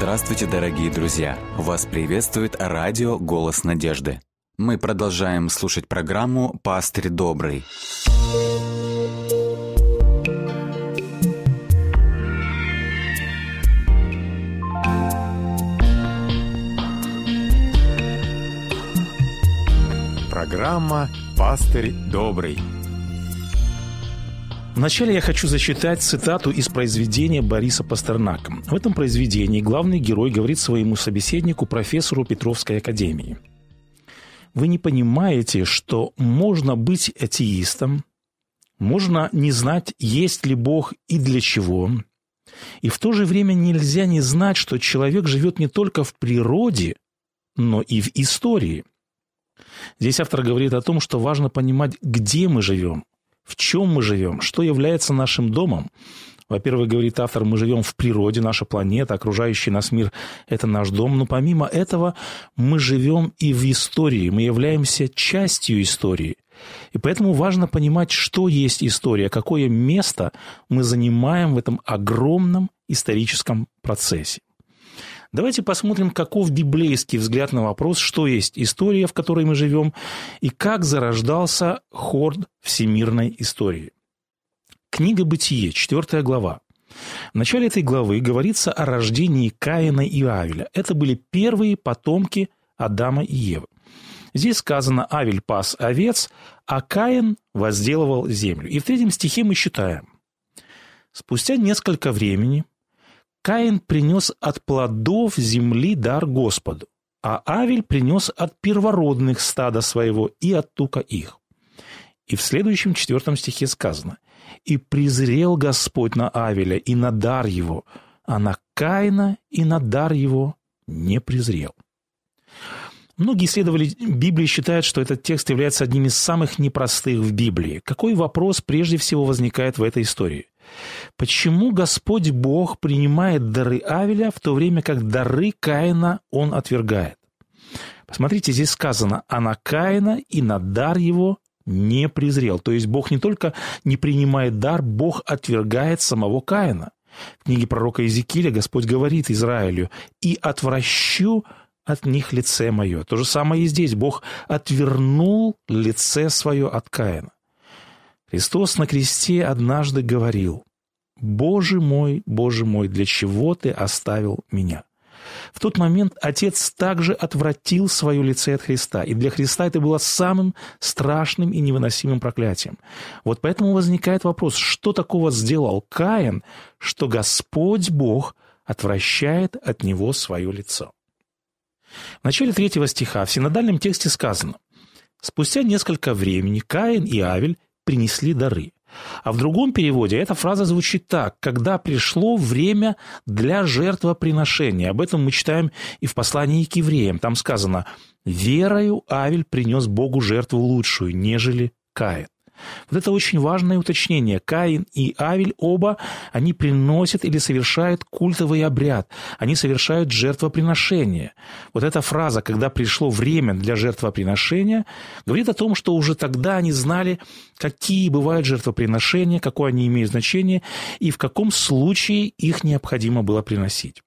Здравствуйте, дорогие друзья! Вас приветствует радио «Голос надежды». Мы продолжаем слушать программу «Пастырь добрый». Программа «Пастырь добрый». Вначале я хочу зачитать цитату из произведения Бориса Пастернака. В этом произведении главный герой говорит своему собеседнику, профессору Петровской академии. Вы не понимаете, что можно быть атеистом, можно не знать, есть ли Бог и для чего, и в то же время нельзя не знать, что человек живет не только в природе, но и в истории. Здесь автор говорит о том, что важно понимать, где мы живем, в чем мы живем, что является нашим домом. Во-первых, говорит автор, мы живем в природе, наша планета, окружающий нас мир – это наш дом. Но помимо этого мы живем и в истории, мы являемся частью истории. И поэтому важно понимать, что есть история, какое место мы занимаем в этом огромном историческом процессе. Давайте посмотрим, каков библейский взгляд на вопрос, что есть история, в которой мы живем, и как зарождался хор всемирной истории. Книга «Бытие», 4 глава. В начале этой главы говорится о рождении Каина и Авеля. Это были первые потомки Адама и Евы. Здесь сказано «Авель пас овец, а Каин возделывал землю». И в третьем стихе мы читаем «Спустя несколько времени Каин принес от плодов земли дар Господу, а Авель принес от первородных стада своего и от тука их. И в следующем четвертом стихе сказано «И презрел Господь на Авеля и на дар его, а на Каина и на дар его не презрел». Многие исследователи Библии считают, что этот текст является одним из самых непростых в Библии. Какой вопрос прежде всего возникает в этой истории? Почему Господь Бог принимает дары Авеля, в то время как дары Каина он отвергает? Посмотрите, здесь сказано, а на Каина и на дар его не презрел. То есть Бог не только не принимает дар, Бог отвергает самого Каина. В книге пророка Иезекииля Господь говорит Израилю, «И отвращу от них лице мое». То же самое и здесь. Бог отвернул лице свое от Каина. Христос на кресте однажды говорил, «Боже мой, Боже мой, для чего ты оставил меня?» В тот момент Отец также отвратил свое лице от Христа, и для Христа это было самым страшным и невыносимым проклятием. Вот поэтому возникает вопрос, что такого сделал Каин, что Господь Бог отвращает от него свое лицо? В начале третьего стиха в синодальном тексте сказано «Спустя несколько времени Каин и Авель принесли дары. А в другом переводе эта фраза звучит так «когда пришло время для жертвоприношения». Об этом мы читаем и в послании к евреям. Там сказано «верою Авель принес Богу жертву лучшую, нежели Каин». Вот это очень важное уточнение. Каин и Авель оба, они приносят или совершают культовый обряд. Они совершают жертвоприношение. Вот эта фраза, когда пришло время для жертвоприношения, говорит о том, что уже тогда они знали, какие бывают жертвоприношения, какое они имеют значение и в каком случае их необходимо было приносить.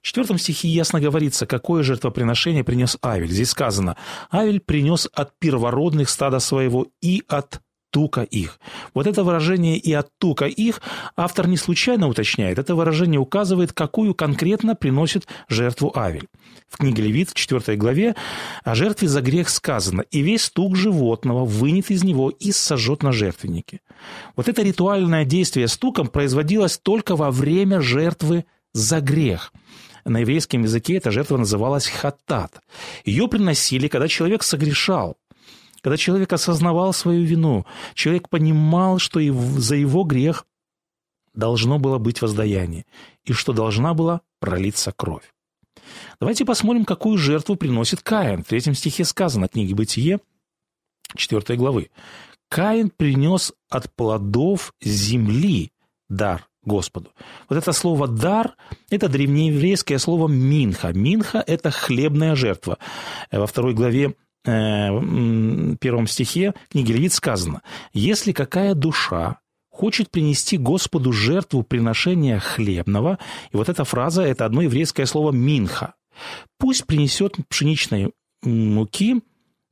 В четвертом стихе ясно говорится, какое жертвоприношение принес Авель. Здесь сказано, Авель принес от первородных стада своего и от тука их. Вот это выражение «и от тука их» автор не случайно уточняет. Это выражение указывает, какую конкретно приносит жертву Авель. В книге Левит, в 4 главе, о жертве за грех сказано «и весь тук животного вынет из него и сожжет на жертвеннике». Вот это ритуальное действие с туком производилось только во время жертвы за грех – на еврейском языке эта жертва называлась хатат. Ее приносили, когда человек согрешал, когда человек осознавал свою вину, человек понимал, что за его грех должно было быть воздаяние, и что должна была пролиться кровь. Давайте посмотрим, какую жертву приносит Каин. В третьем стихе сказано, книги Бытие, 4 главы. Каин принес от плодов земли дар Господу. Вот это слово «дар» – это древнееврейское слово «минха». «Минха» – это хлебная жертва. Во второй главе э, первом стихе книги Левит сказано, «Если какая душа хочет принести Господу жертву приношения хлебного. И вот эта фраза – это одно еврейское слово «минха». Пусть принесет пшеничной муки,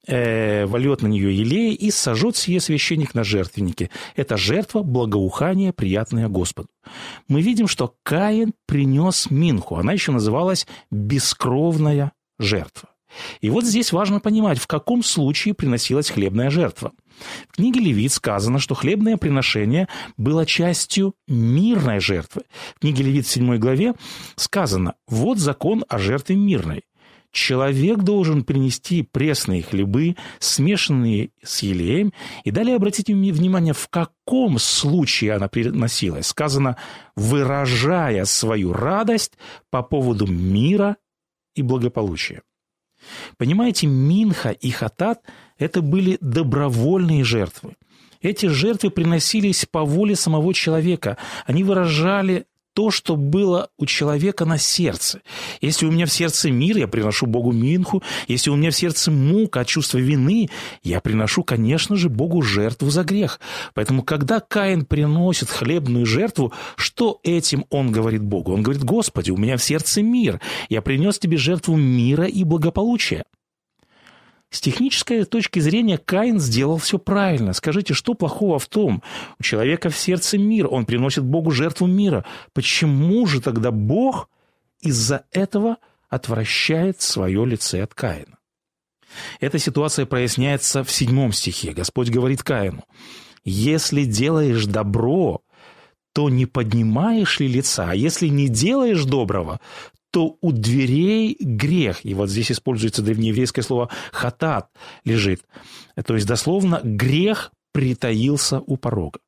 вольет на нее елея и сожжет сие священник на жертвеннике. Это жертва благоухания, приятная Господу. Мы видим, что Каин принес минху. Она еще называлась «бескровная жертва». И вот здесь важно понимать, в каком случае приносилась хлебная жертва. В книге Левит сказано, что хлебное приношение было частью мирной жертвы. В книге Левит в 7 главе сказано «Вот закон о жертве мирной. Человек должен принести пресные хлебы, смешанные с елеем, и далее обратите внимание, в каком случае она приносилась. Сказано, выражая свою радость по поводу мира и благополучия. Понимаете, Минха и Хатат – это были добровольные жертвы. Эти жертвы приносились по воле самого человека. Они выражали то, что было у человека на сердце. Если у меня в сердце мир, я приношу Богу Минху. Если у меня в сердце мука от чувства вины, я приношу, конечно же, Богу жертву за грех. Поэтому, когда Каин приносит хлебную жертву, что этим он говорит Богу? Он говорит, Господи, у меня в сердце мир. Я принес тебе жертву мира и благополучия. С технической точки зрения Каин сделал все правильно. Скажите, что плохого в том? У человека в сердце мир, он приносит Богу жертву мира. Почему же тогда Бог из-за этого отвращает свое лице от Каина? Эта ситуация проясняется в седьмом стихе. Господь говорит Каину, «Если делаешь добро, то не поднимаешь ли лица, а если не делаешь доброго, что у дверей грех, и вот здесь используется древнееврейское слово «хатат» лежит, то есть дословно «грех притаился у порога».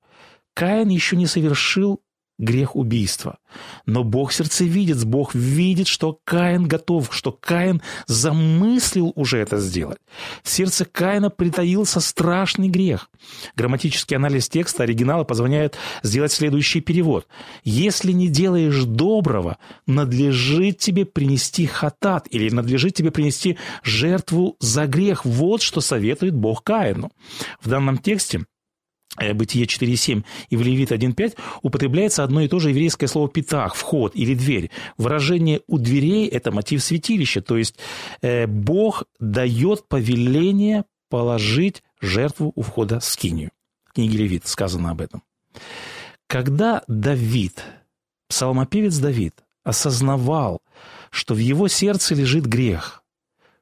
Каин еще не совершил грех убийства. Но Бог сердцевидец, Бог видит, что Каин готов, что Каин замыслил уже это сделать. В сердце Каина притаился страшный грех. Грамматический анализ текста оригинала позволяет сделать следующий перевод. «Если не делаешь доброго, надлежит тебе принести хатат» или «надлежит тебе принести жертву за грех». Вот что советует Бог Каину. В данном тексте Бытие 4.7 и в Левит 1.5 употребляется одно и то же еврейское слово «питах», «вход» или «дверь». Выражение «у дверей» – это мотив святилища, то есть э, Бог дает повеление положить жертву у входа в скинию. В книге Левит сказано об этом. Когда Давид, псалмопевец Давид, осознавал, что в его сердце лежит грех,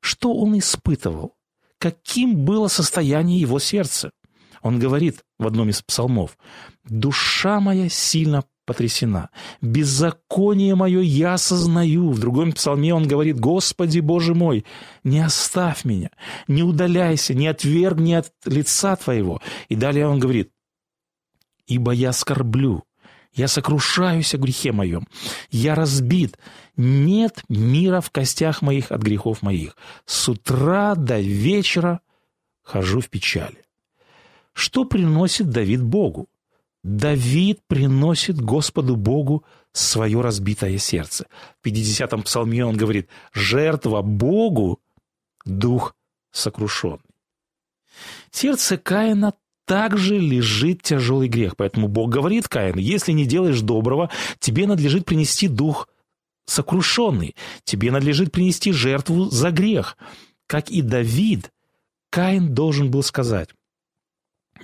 что он испытывал? Каким было состояние его сердца? Он говорит в одном из псалмов, «Душа моя сильно потрясена. Беззаконие мое я осознаю». В другом псалме он говорит, «Господи, Боже мой, не оставь меня, не удаляйся, не отвергни от лица Твоего». И далее он говорит, «Ибо я скорблю, я сокрушаюсь о грехе моем, я разбит, нет мира в костях моих от грехов моих. С утра до вечера хожу в печали». Что приносит Давид Богу? Давид приносит Господу Богу свое разбитое сердце. В 50-м псалме он говорит, жертва Богу – дух сокрушенный. Сердце Каина также лежит тяжелый грех. Поэтому Бог говорит Каину, если не делаешь доброго, тебе надлежит принести дух сокрушенный. Тебе надлежит принести жертву за грех. Как и Давид, Каин должен был сказать,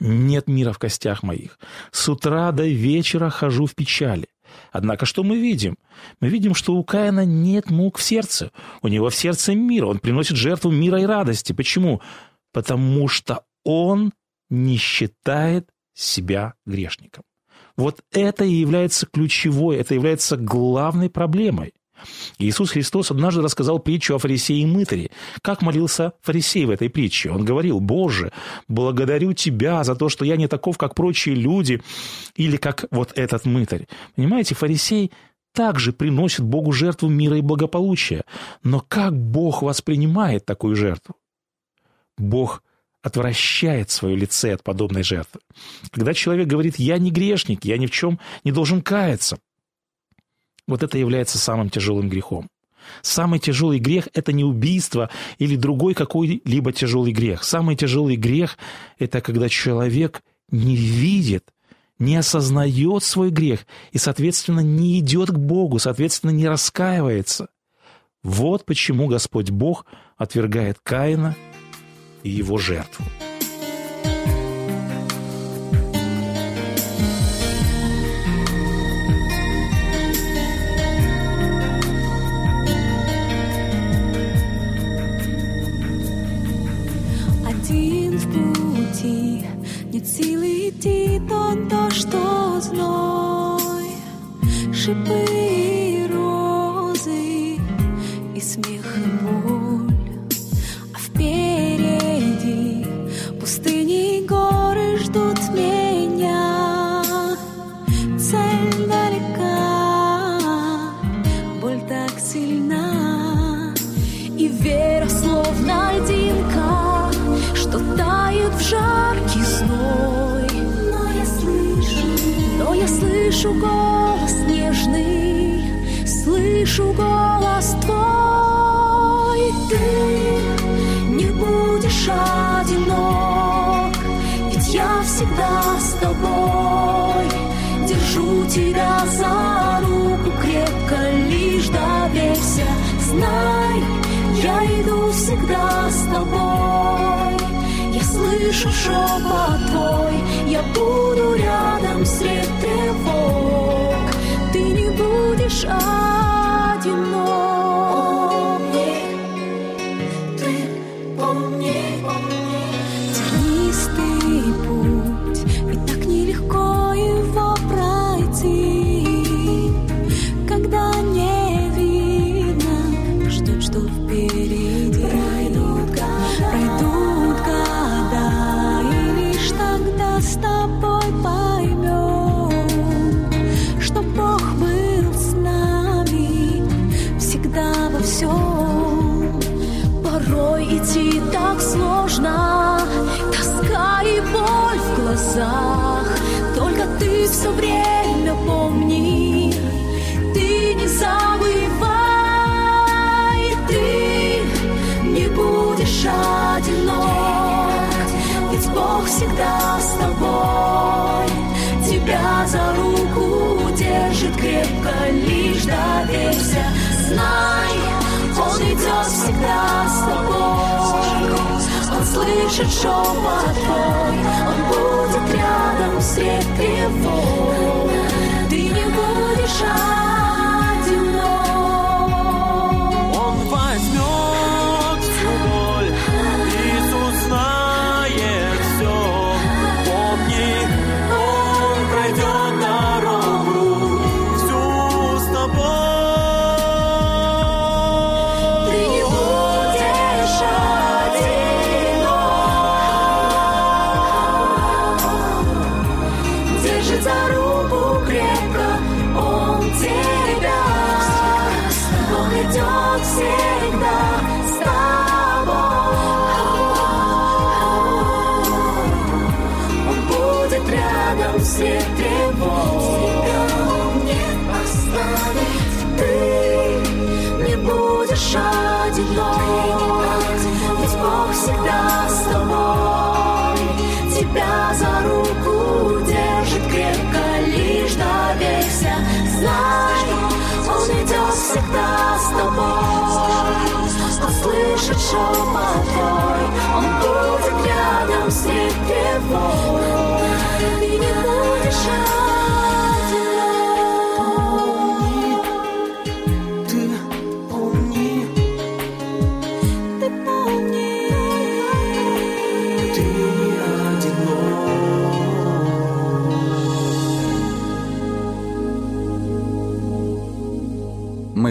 нет мира в костях моих. С утра до вечера хожу в печали. Однако что мы видим? Мы видим, что у Каина нет мук в сердце. У него в сердце мир. Он приносит жертву мира и радости. Почему? Потому что он не считает себя грешником. Вот это и является ключевой, это является главной проблемой. Иисус Христос однажды рассказал притчу о фарисее и мытаре. Как молился фарисей в этой притче? Он говорил, «Боже, благодарю Тебя за то, что я не таков, как прочие люди, или как вот этот мытарь». Понимаете, фарисей также приносит Богу жертву мира и благополучия. Но как Бог воспринимает такую жертву? Бог отвращает свое лице от подобной жертвы. Когда человек говорит «я не грешник, я ни в чем не должен каяться», вот это является самым тяжелым грехом. Самый тяжелый грех – это не убийство или другой какой-либо тяжелый грех. Самый тяжелый грех – это когда человек не видит, не осознает свой грех и, соответственно, не идет к Богу, соответственно, не раскаивается. Вот почему Господь Бог отвергает Каина и его жертву. Шипы и розы и смех и боль, а впереди пустыни и горы ждут меня. Цель далека, боль так сильна, и вера словно льдинка, что тает в жаркий зной. Но я слышу, но я слышу голос слышу шепот знай, Он идет всегда с тобой, Он слышит шепот твой, Он будет рядом средь тревог,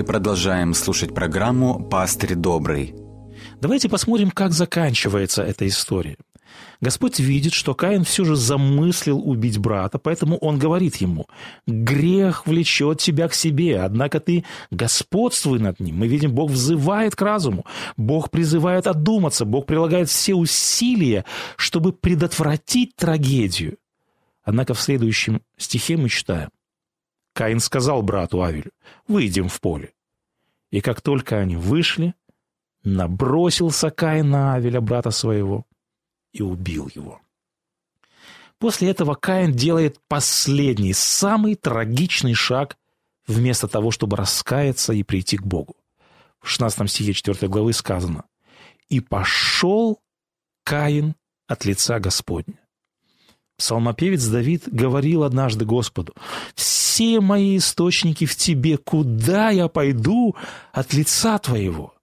Мы продолжаем слушать программу «Пастырь добрый». Давайте посмотрим, как заканчивается эта история. Господь видит, что Каин все же замыслил убить брата, поэтому он говорит ему, «Грех влечет тебя к себе, однако ты господствуй над ним». Мы видим, Бог взывает к разуму, Бог призывает отдуматься, Бог прилагает все усилия, чтобы предотвратить трагедию. Однако в следующем стихе мы читаем, Каин сказал брату Авелю, «Выйдем в поле». И как только они вышли, набросился Каин на Авеля, брата своего, и убил его. После этого Каин делает последний, самый трагичный шаг вместо того, чтобы раскаяться и прийти к Богу. В 16 стихе 4 главы сказано «И пошел Каин от лица Господня». Псалмопевец Давид говорил однажды Господу, «Все мои источники в Тебе, куда я пойду от лица Твоего?»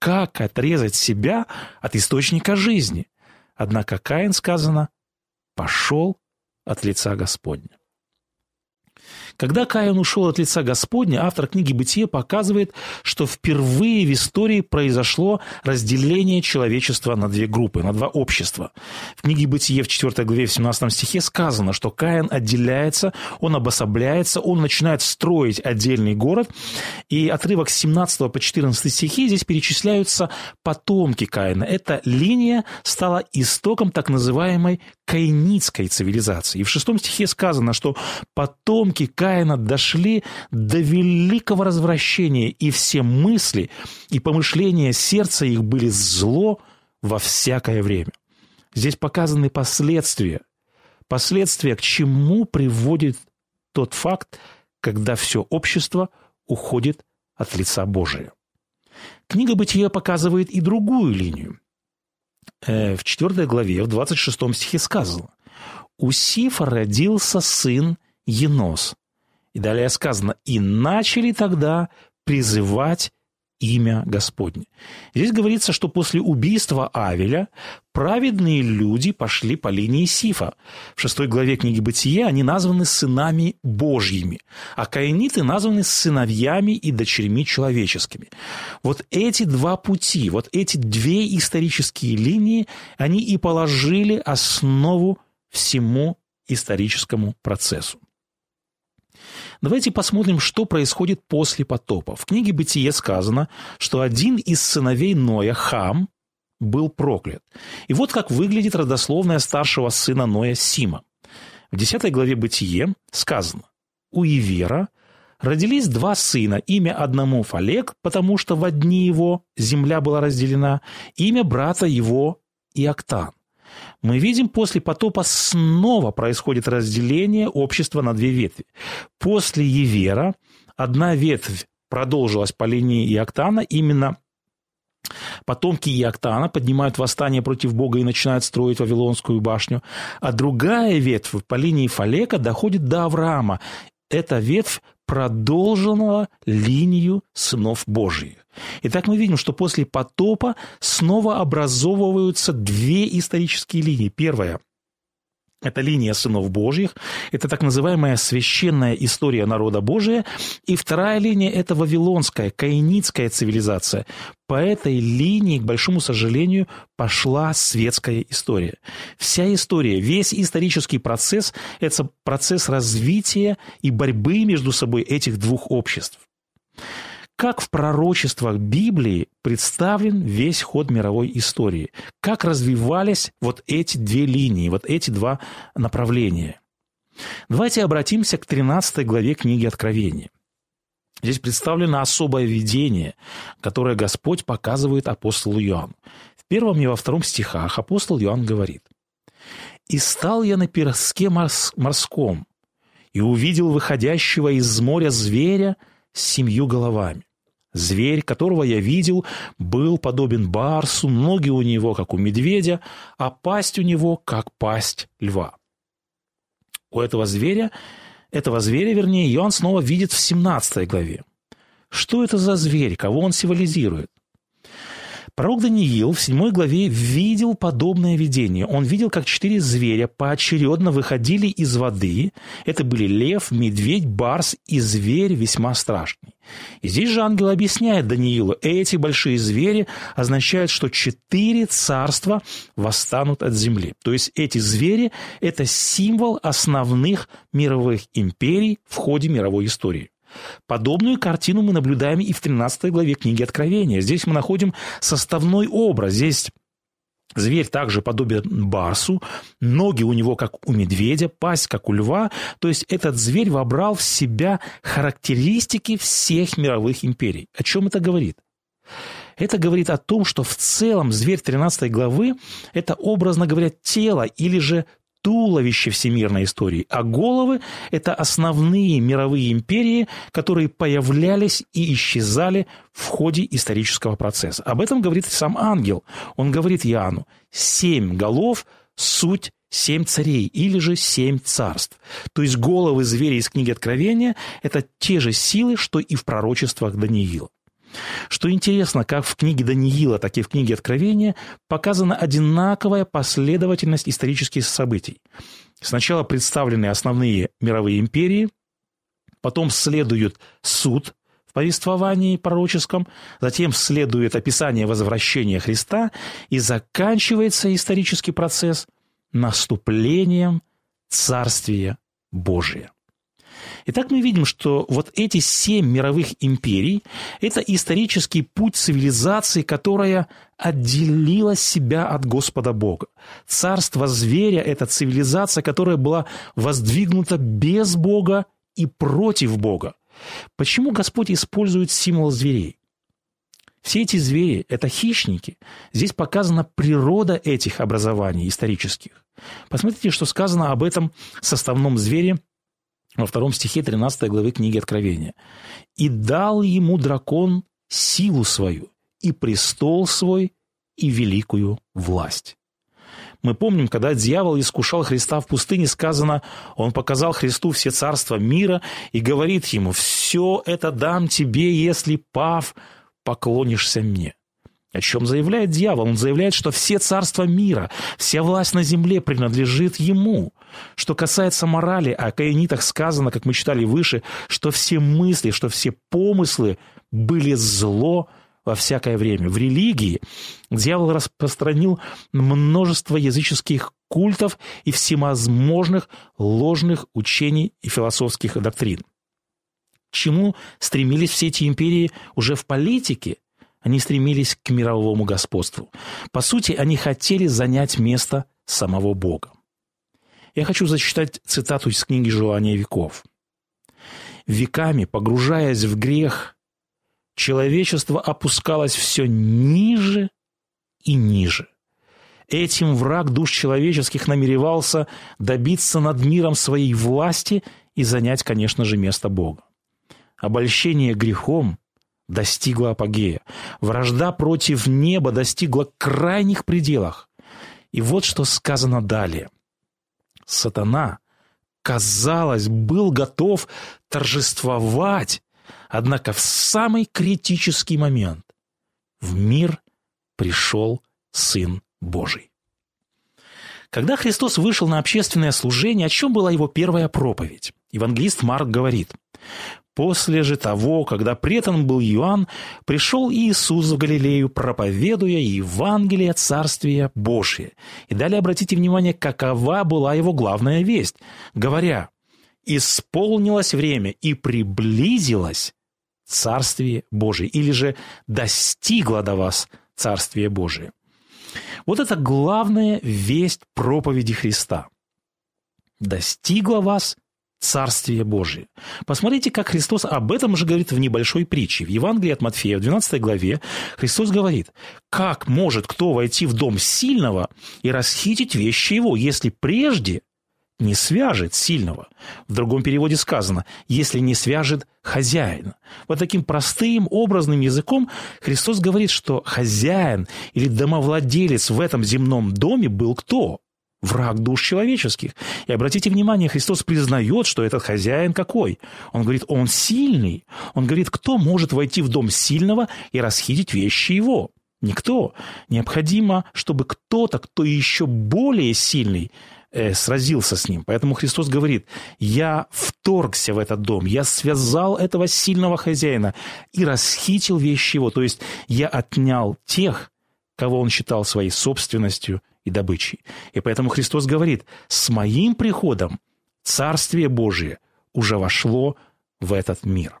Как отрезать себя от источника жизни? Однако Каин, сказано, пошел от лица Господня. Когда Каин ушел от лица Господня, автор книги «Бытие» показывает, что впервые в истории произошло разделение человечества на две группы, на два общества. В книге «Бытие» в 4 главе в 17 стихе сказано, что Каин отделяется, он обособляется, он начинает строить отдельный город, и отрывок с 17 по 14 стихи здесь перечисляются потомки Каина. Эта линия стала истоком так называемой каинитской цивилизации. И в шестом стихе сказано, что потомки Каина дошли до великого развращения, и все мысли и помышления сердца их были зло во всякое время. Здесь показаны последствия. Последствия, к чему приводит тот факт, когда все общество уходит от лица Божия. Книга «Бытия» показывает и другую линию. Э, в 4 главе, в 26 стихе сказано, «У Сифа родился сын Енос». И далее сказано, «И начали тогда призывать имя Господне». Здесь говорится, что после убийства Авеля праведные люди пошли по линии Сифа. В шестой главе книги Бытия они названы сынами Божьими, а каиниты названы сыновьями и дочерьми человеческими. Вот эти два пути, вот эти две исторические линии, они и положили основу всему историческому процессу. Давайте посмотрим, что происходит после потопа. В книге «Бытие» сказано, что один из сыновей Ноя, Хам, был проклят. И вот как выглядит родословная старшего сына Ноя Сима. В 10 главе «Бытие» сказано, «У Ивера родились два сына, имя одному Фалек, потому что в одни его земля была разделена, имя брата его Иоктан мы видим, после потопа снова происходит разделение общества на две ветви. После Евера одна ветвь продолжилась по линии Иоктана, именно Потомки Иоктана поднимают восстание против Бога и начинают строить Вавилонскую башню. А другая ветвь по линии Фалека доходит до Авраама. Эта ветвь продолжила линию сынов Божьих. Итак, мы видим, что после потопа снова образовываются две исторические линии. Первая это линия сынов Божьих, это так называемая священная история народа Божия. И вторая линия – это вавилонская, каинитская цивилизация. По этой линии, к большому сожалению, пошла светская история. Вся история, весь исторический процесс – это процесс развития и борьбы между собой этих двух обществ как в пророчествах Библии представлен весь ход мировой истории, как развивались вот эти две линии, вот эти два направления. Давайте обратимся к 13 главе книги Откровения. Здесь представлено особое видение, которое Господь показывает апостолу Иоанну. В первом и во втором стихах апостол Иоанн говорит, «И стал я на пироске морском, и увидел выходящего из моря зверя с семью головами, Зверь, которого я видел, был подобен барсу, ноги у него, как у медведя, а пасть у него, как пасть льва. У этого зверя, этого зверя, вернее, Иоанн снова видит в 17 главе. Что это за зверь, кого он символизирует? Пророк Даниил в 7 главе видел подобное видение. Он видел, как четыре зверя поочередно выходили из воды. Это были лев, медведь, барс и зверь весьма страшный. И здесь же ангел объясняет Даниилу, эти большие звери означают, что четыре царства восстанут от земли. То есть эти звери – это символ основных мировых империй в ходе мировой истории. Подобную картину мы наблюдаем и в 13 главе книги Откровения. Здесь мы находим составной образ. Здесь Зверь также подобен барсу, ноги у него как у медведя, пасть как у льва. То есть этот зверь вобрал в себя характеристики всех мировых империй. О чем это говорит? Это говорит о том, что в целом зверь 13 главы – это, образно говоря, тело или же туловище всемирной истории, а головы – это основные мировые империи, которые появлялись и исчезали в ходе исторического процесса. Об этом говорит сам ангел. Он говорит Иоанну, семь голов – суть семь царей или же семь царств. То есть головы зверя из книги Откровения – это те же силы, что и в пророчествах Даниила. Что интересно, как в книге Даниила, так и в книге Откровения показана одинаковая последовательность исторических событий. Сначала представлены основные мировые империи, потом следует суд в повествовании пророческом, затем следует описание возвращения Христа и заканчивается исторический процесс наступлением Царствия Божия. Итак, мы видим, что вот эти семь мировых империй – это исторический путь цивилизации, которая отделила себя от Господа Бога. Царство зверя – это цивилизация, которая была воздвигнута без Бога и против Бога. Почему Господь использует символ зверей? Все эти звери – это хищники. Здесь показана природа этих образований исторических. Посмотрите, что сказано об этом составном звере во втором стихе 13 главы книги Откровения. «И дал ему дракон силу свою, и престол свой, и великую власть». Мы помним, когда дьявол искушал Христа в пустыне, сказано, он показал Христу все царства мира и говорит ему, «Все это дам тебе, если, пав, поклонишься мне». О чем заявляет дьявол? Он заявляет, что все царства мира, вся власть на земле принадлежит ему. Что касается морали, о каинитах сказано, как мы читали выше, что все мысли, что все помыслы были зло во всякое время. В религии дьявол распространил множество языческих культов и всевозможных ложных учений и философских доктрин. К чему стремились все эти империи уже в политике – они стремились к мировому господству. По сути, они хотели занять место самого Бога. Я хочу зачитать цитату из книги «Желание веков». «Веками, погружаясь в грех, человечество опускалось все ниже и ниже. Этим враг душ человеческих намеревался добиться над миром своей власти и занять, конечно же, место Бога. Обольщение грехом достигла апогея. Вражда против неба достигла крайних пределах. И вот что сказано далее. Сатана, казалось, был готов торжествовать, однако в самый критический момент в мир пришел Сын Божий. Когда Христос вышел на общественное служение, о чем была его первая проповедь? Евангелист Марк говорит, После же того, когда претан был Иоанн, пришел Иисус в Галилею, проповедуя Евангелие Царствия Божие. И далее обратите внимание, какова была его главная весть, говоря, «Исполнилось время и приблизилось Царствие Божие», или же «достигло до вас Царствие Божие». Вот это главная весть проповеди Христа. «Достигло вас Царствие Божие. Посмотрите, как Христос об этом же говорит в небольшой притче. В Евангелии от Матфея, в 12 главе, Христос говорит, как может кто войти в дом сильного и расхитить вещи его, если прежде не свяжет сильного. В другом переводе сказано, если не свяжет хозяина. Вот таким простым, образным языком Христос говорит, что хозяин или домовладелец в этом земном доме был кто? Враг душ человеческих. И обратите внимание, Христос признает, что этот хозяин какой? Он говорит, он сильный. Он говорит, кто может войти в дом сильного и расхитить вещи его? Никто. Необходимо, чтобы кто-то, кто еще более сильный, э, сразился с ним. Поэтому Христос говорит, я вторгся в этот дом, я связал этого сильного хозяина и расхитил вещи его. То есть я отнял тех, кого он считал своей собственностью и добычей. И поэтому Христос говорит, с моим приходом Царствие Божие уже вошло в этот мир.